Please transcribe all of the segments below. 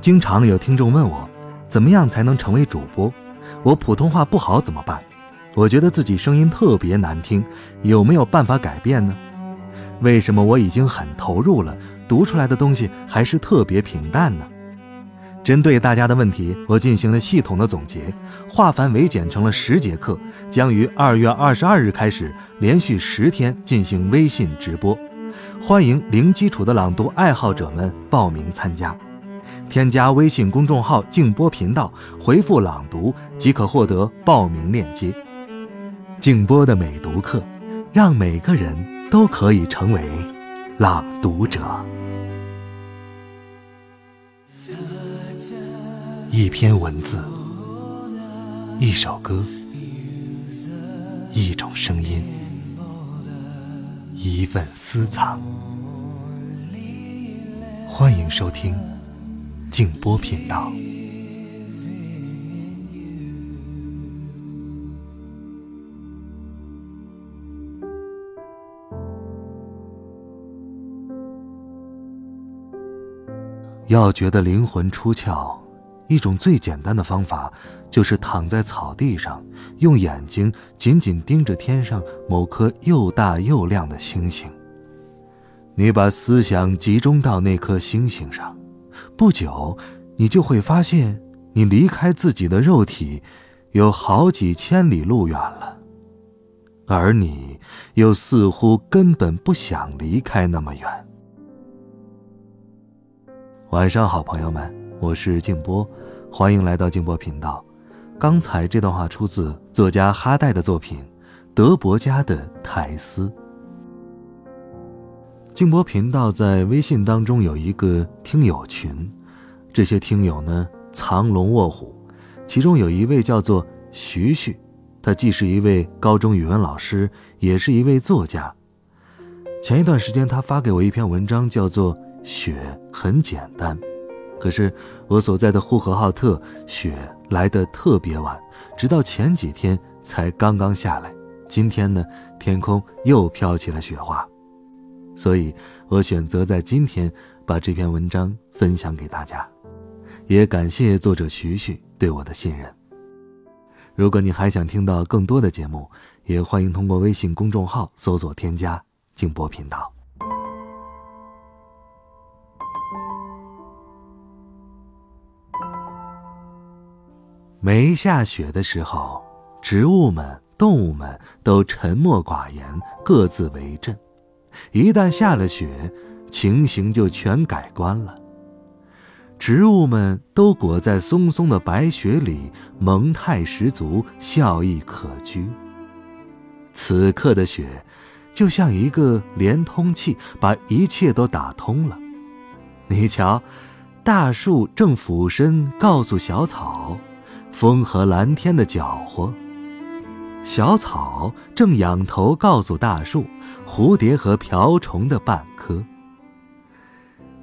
经常有听众问我，怎么样才能成为主播？我普通话不好怎么办？我觉得自己声音特别难听，有没有办法改变呢？为什么我已经很投入了，读出来的东西还是特别平淡呢？针对大家的问题，我进行了系统的总结，化繁为简成了十节课，将于二月二十二日开始，连续十天进行微信直播，欢迎零基础的朗读爱好者们报名参加。添加微信公众号“静波频道”，回复“朗读”即可获得报名链接。静波的美读课，让每个人都可以成为朗读者。一篇文字，一首歌，一种声音，一份私藏。欢迎收听静波频道。要觉得灵魂出窍。一种最简单的方法，就是躺在草地上，用眼睛紧紧盯着天上某颗又大又亮的星星。你把思想集中到那颗星星上，不久，你就会发现，你离开自己的肉体，有好几千里路远了，而你又似乎根本不想离开那么远。晚上好，朋友们。我是静波，欢迎来到静波频道。刚才这段话出自作家哈代的作品《德伯家的苔丝》。静波频道在微信当中有一个听友群，这些听友呢藏龙卧虎，其中有一位叫做徐徐，他既是一位高中语文老师，也是一位作家。前一段时间，他发给我一篇文章，叫做《雪很简单》。可是我所在的呼和浩特雪来得特别晚，直到前几天才刚刚下来。今天呢，天空又飘起了雪花，所以我选择在今天把这篇文章分享给大家，也感谢作者徐徐对我的信任。如果你还想听到更多的节目，也欢迎通过微信公众号搜索添加“静波频道”。没下雪的时候，植物们、动物们都沉默寡言，各自为阵；一旦下了雪，情形就全改观了。植物们都裹在松松的白雪里，萌态十足，笑意可掬。此刻的雪，就像一个连通器，把一切都打通了。你瞧，大树正俯身告诉小草。风和蓝天的搅和，小草正仰头告诉大树，蝴蝶和瓢虫的半颗。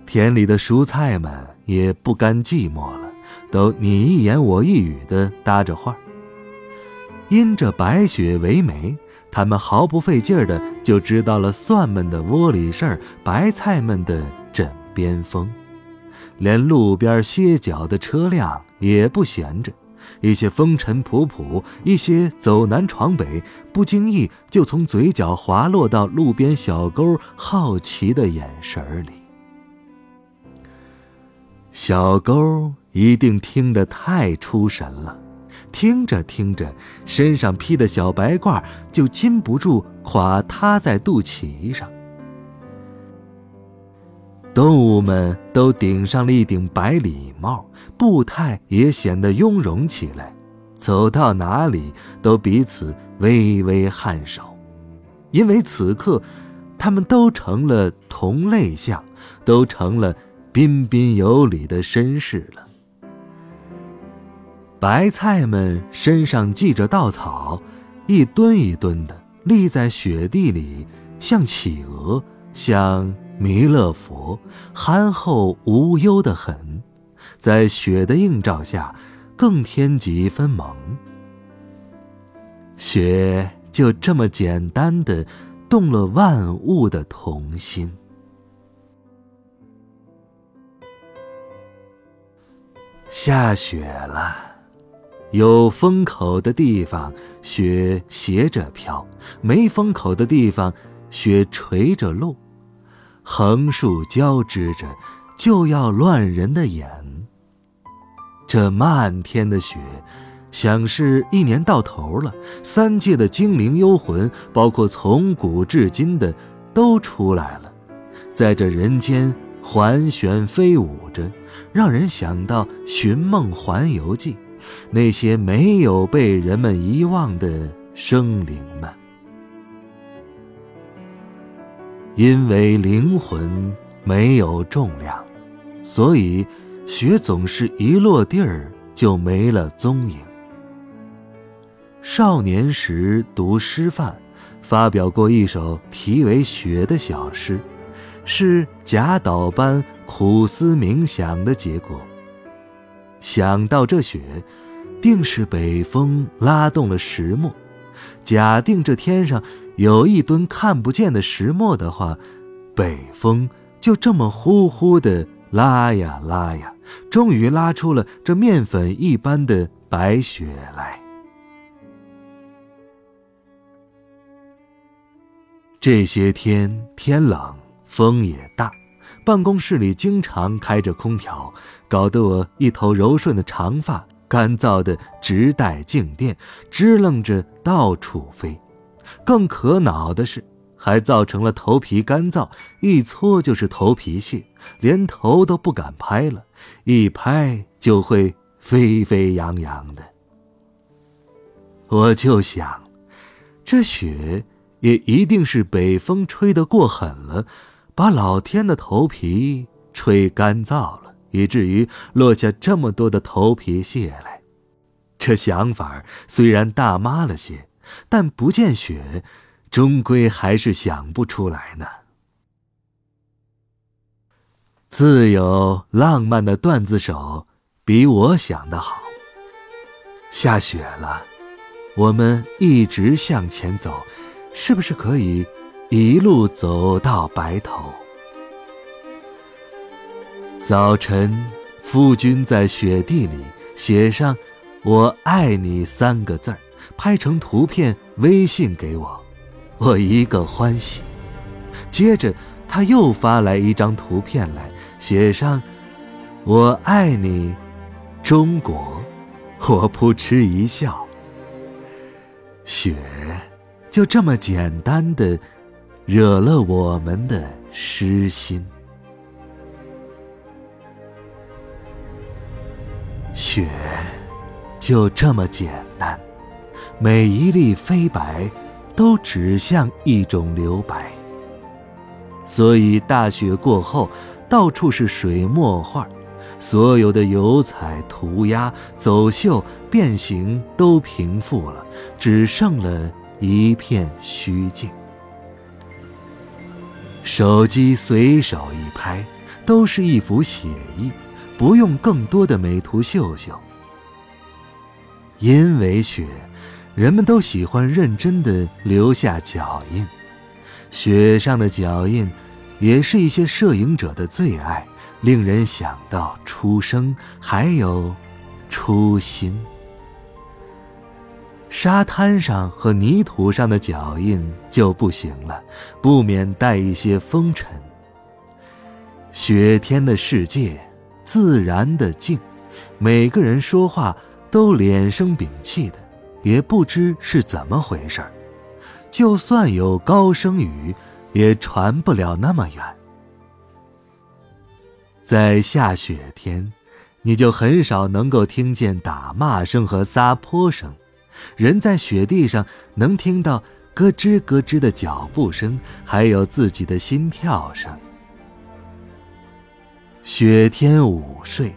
田里的蔬菜们也不甘寂寞了，都你一言我一语的搭着话。因着白雪为媒，他们毫不费劲儿的就知道了蒜们的窝里事儿，白菜们的枕边风，连路边歇脚的车辆也不闲着。一些风尘仆仆，一些走南闯北，不经意就从嘴角滑落到路边小沟好奇的眼神里。小沟一定听得太出神了，听着听着，身上披的小白褂就禁不住垮塌在肚脐上。动物们都顶上了一顶白礼帽，步态也显得雍容起来，走到哪里都彼此微微颔首，因为此刻，他们都成了同类相，都成了彬彬有礼的绅士了。白菜们身上系着稻草，一墩一墩的立在雪地里，像企鹅，像。弥勒佛憨厚无忧的很，在雪的映照下，更添几分萌。雪就这么简单的动了万物的童心。下雪了，有风口的地方雪斜着飘，没风口的地方雪垂着落，横竖交织着，就要乱人的眼。这漫天的雪，想是一年到头了，三界的精灵幽魂，包括从古至今的，都出来了，在这人间环旋飞舞着，让人想到《寻梦环游记》，那些没有被人们遗忘的生灵们，因为灵魂没有重量，所以。雪总是一落地儿就没了踪影。少年时读师范，发表过一首题为《雪》的小诗，是贾岛般苦思冥想的结果。想到这雪，定是北风拉动了石墨。假定这天上有一吨看不见的石墨的话，北风就这么呼呼的拉呀拉呀。终于拉出了这面粉一般的白雪来。这些天天冷，风也大，办公室里经常开着空调，搞得我一头柔顺的长发干燥的直带静电，支棱着到处飞。更可恼的是。还造成了头皮干燥，一搓就是头皮屑，连头都不敢拍了，一拍就会沸沸扬扬的。我就想，这雪也一定是北风吹得过狠了，把老天的头皮吹干燥了，以至于落下这么多的头皮屑来。这想法虽然大妈了些，但不见雪。终归还是想不出来呢。自有浪漫的段子手比我想的好。下雪了，我们一直向前走，是不是可以一路走到白头？早晨，夫君在雪地里写上“我爱你”三个字儿，拍成图片微信给我。我一个欢喜，接着他又发来一张图片来，写上“我爱你，中国”，我扑哧一笑。雪就这么简单的惹了我们的失心。雪就这么简单，每一粒飞白。都指向一种留白，所以大雪过后，到处是水墨画，所有的油彩、涂鸦、走秀、变形都平复了，只剩了一片虚静。手机随手一拍，都是一幅写意，不用更多的美图秀秀。因为雪。人们都喜欢认真的留下脚印，雪上的脚印，也是一些摄影者的最爱，令人想到出生，还有初心。沙滩上和泥土上的脚印就不行了，不免带一些风尘。雪天的世界，自然的静，每个人说话都脸生屏气的。也不知是怎么回事就算有高声语，也传不了那么远。在下雪天，你就很少能够听见打骂声和撒泼声，人在雪地上能听到咯吱咯吱的脚步声，还有自己的心跳声。雪天午睡，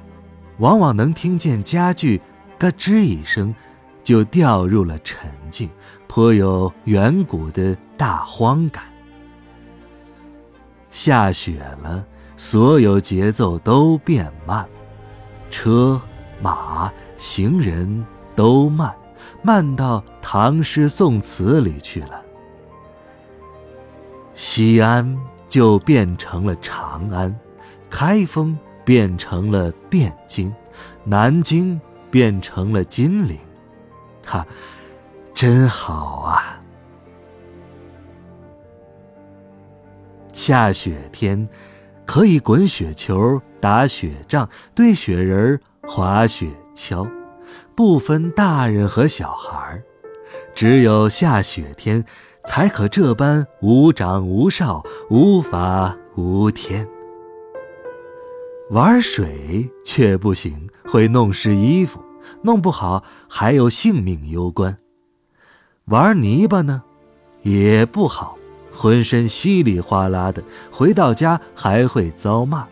往往能听见家具咯吱一声。就掉入了沉静，颇有远古的大荒感。下雪了，所有节奏都变慢，车马行人都慢，慢到唐诗宋词里去了。西安就变成了长安，开封变成了汴京，南京变成了金陵，哈，真好啊！下雪天，可以滚雪球、打雪仗、堆雪人、滑雪橇，不分大人和小孩。只有下雪天，才可这般无长无少、无法无天。玩水却不行，会弄湿衣服，弄不好还有性命攸关。玩泥巴呢，也不好，浑身稀里哗啦的，回到家还会遭骂。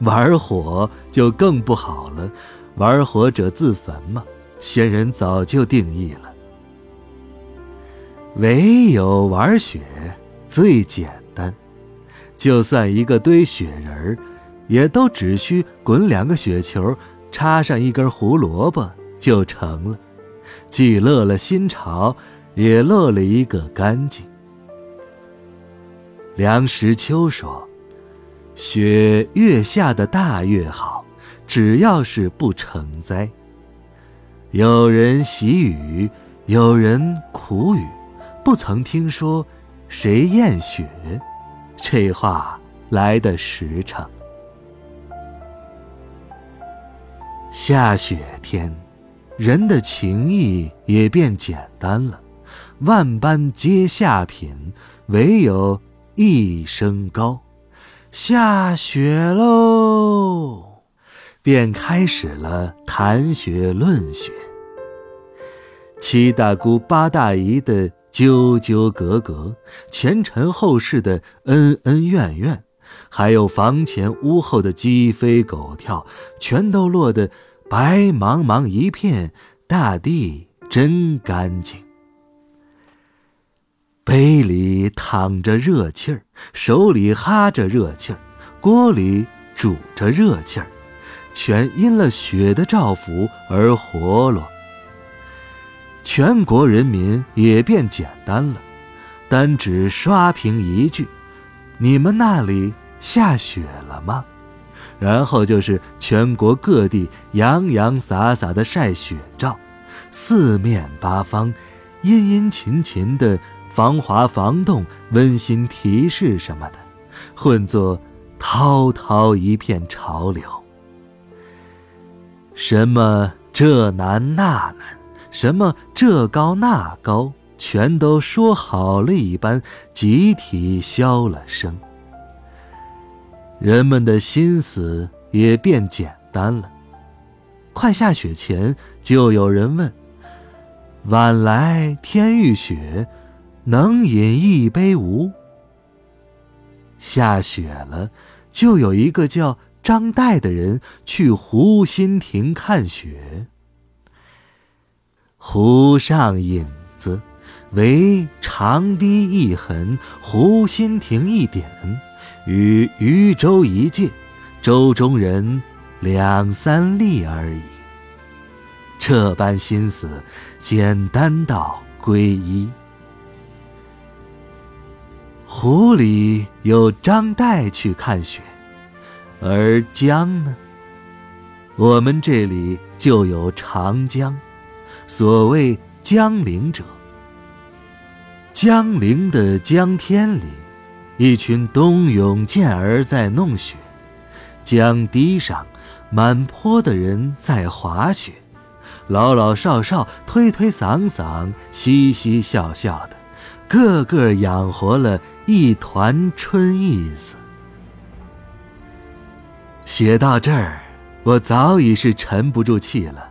玩火就更不好了，玩火者自焚嘛，先人早就定义了。唯有玩雪最简单，就算一个堆雪人儿，也都只需滚两个雪球，插上一根胡萝卜就成了，既乐了新潮，也乐了一个干净。梁实秋说：“雪越下的大越好，只要是不成灾。有人喜雨，有人苦雨。”不曾听说谁厌雪，这话来的实诚。下雪天，人的情谊也变简单了。万般皆下品，唯有一声高。下雪喽，便开始了谈雪论雪。七大姑八大姨的。纠纠葛葛，前尘后世的恩恩怨怨，还有房前屋后的鸡飞狗跳，全都落得白茫茫一片，大地真干净。杯里淌着热气儿，手里哈着热气儿，锅里煮着热气儿，全因了雪的照拂而活络。全国人民也变简单了，单只刷屏一句：“你们那里下雪了吗？”然后就是全国各地洋洋洒洒的晒雪照，四面八方殷殷勤勤的防滑防冻温馨提示什么的，混作滔滔一片潮流。什么这难那难。什么这高那高，全都说好了一般，集体消了声。人们的心思也变简单了。快下雪前，就有人问：“晚来天欲雪，能饮一杯无？”下雪了，就有一个叫张岱的人去湖心亭看雪。湖上影子，为长堤一痕，湖心亭一点，与渔舟一芥，舟中人两三粒而已。这般心思，简单到归一。湖里有张岱去看雪，而江呢？我们这里就有长江。所谓江陵者，江陵的江天里，一群冬泳健儿在弄雪；江堤上，满坡的人在滑雪，老老少少、推推搡搡、嘻嘻笑笑的，个个养活了一团春意思。写到这儿，我早已是沉不住气了。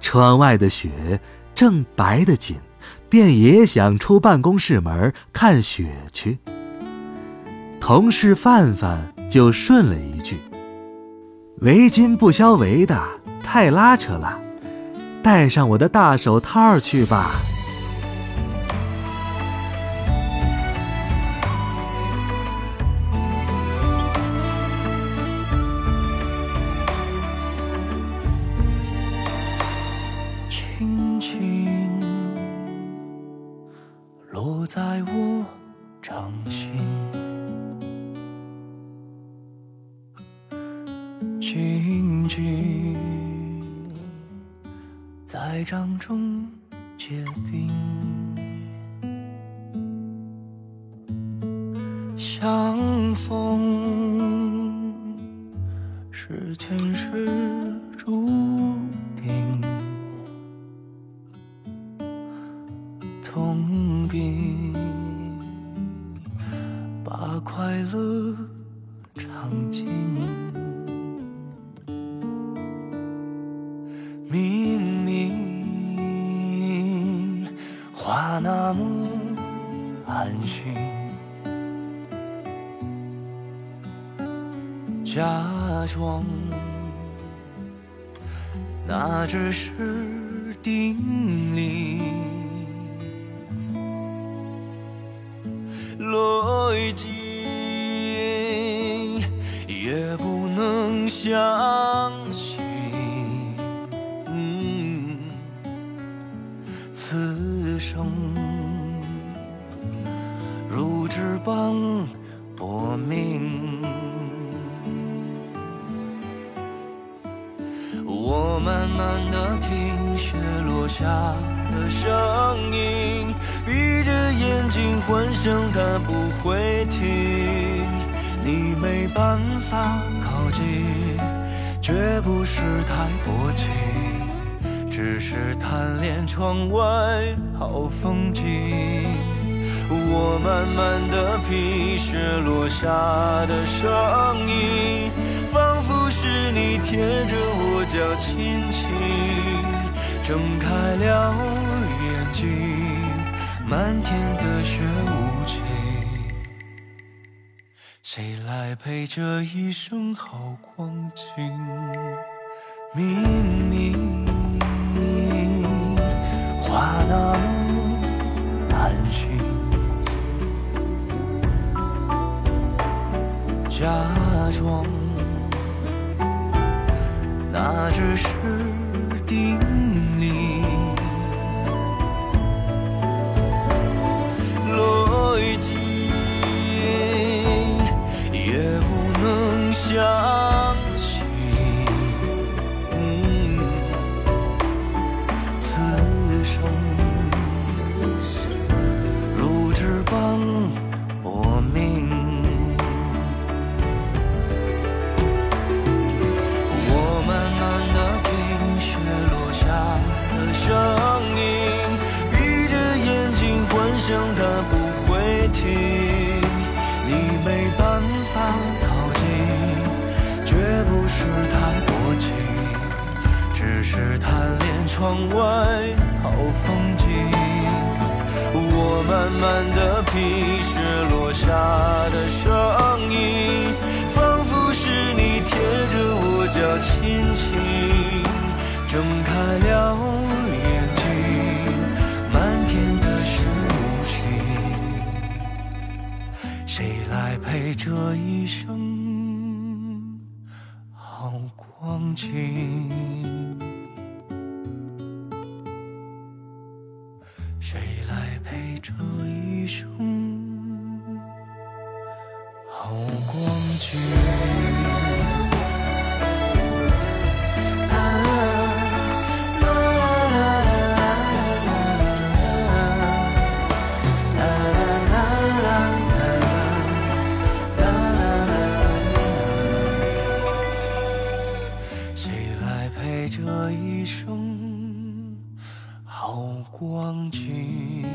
窗外的雪正白得紧，便也想出办公室门看雪去。同事范范就顺了一句：“围巾不消围的太拉扯了，戴上我的大手套去吧。”在掌中结冰，相逢是前世注定，痛并把快乐尝尽。假装那只是定理，逻辑也不能想不会停，你没办法靠近，绝不是太薄情，只是贪恋窗外好风景。我慢慢的品雪落下的声音，仿佛是你贴着我脚轻轻睁开了眼睛，漫天的雪无情，谁来陪这一生好光景？明明话那么安心。假装那只是窗外好风景。我慢慢的品雪落下的声音，仿佛是你贴着我脚轻轻睁开了眼睛，漫天的雪无情，谁来陪这一生好光景？中好光景？谁来陪这一生好光景？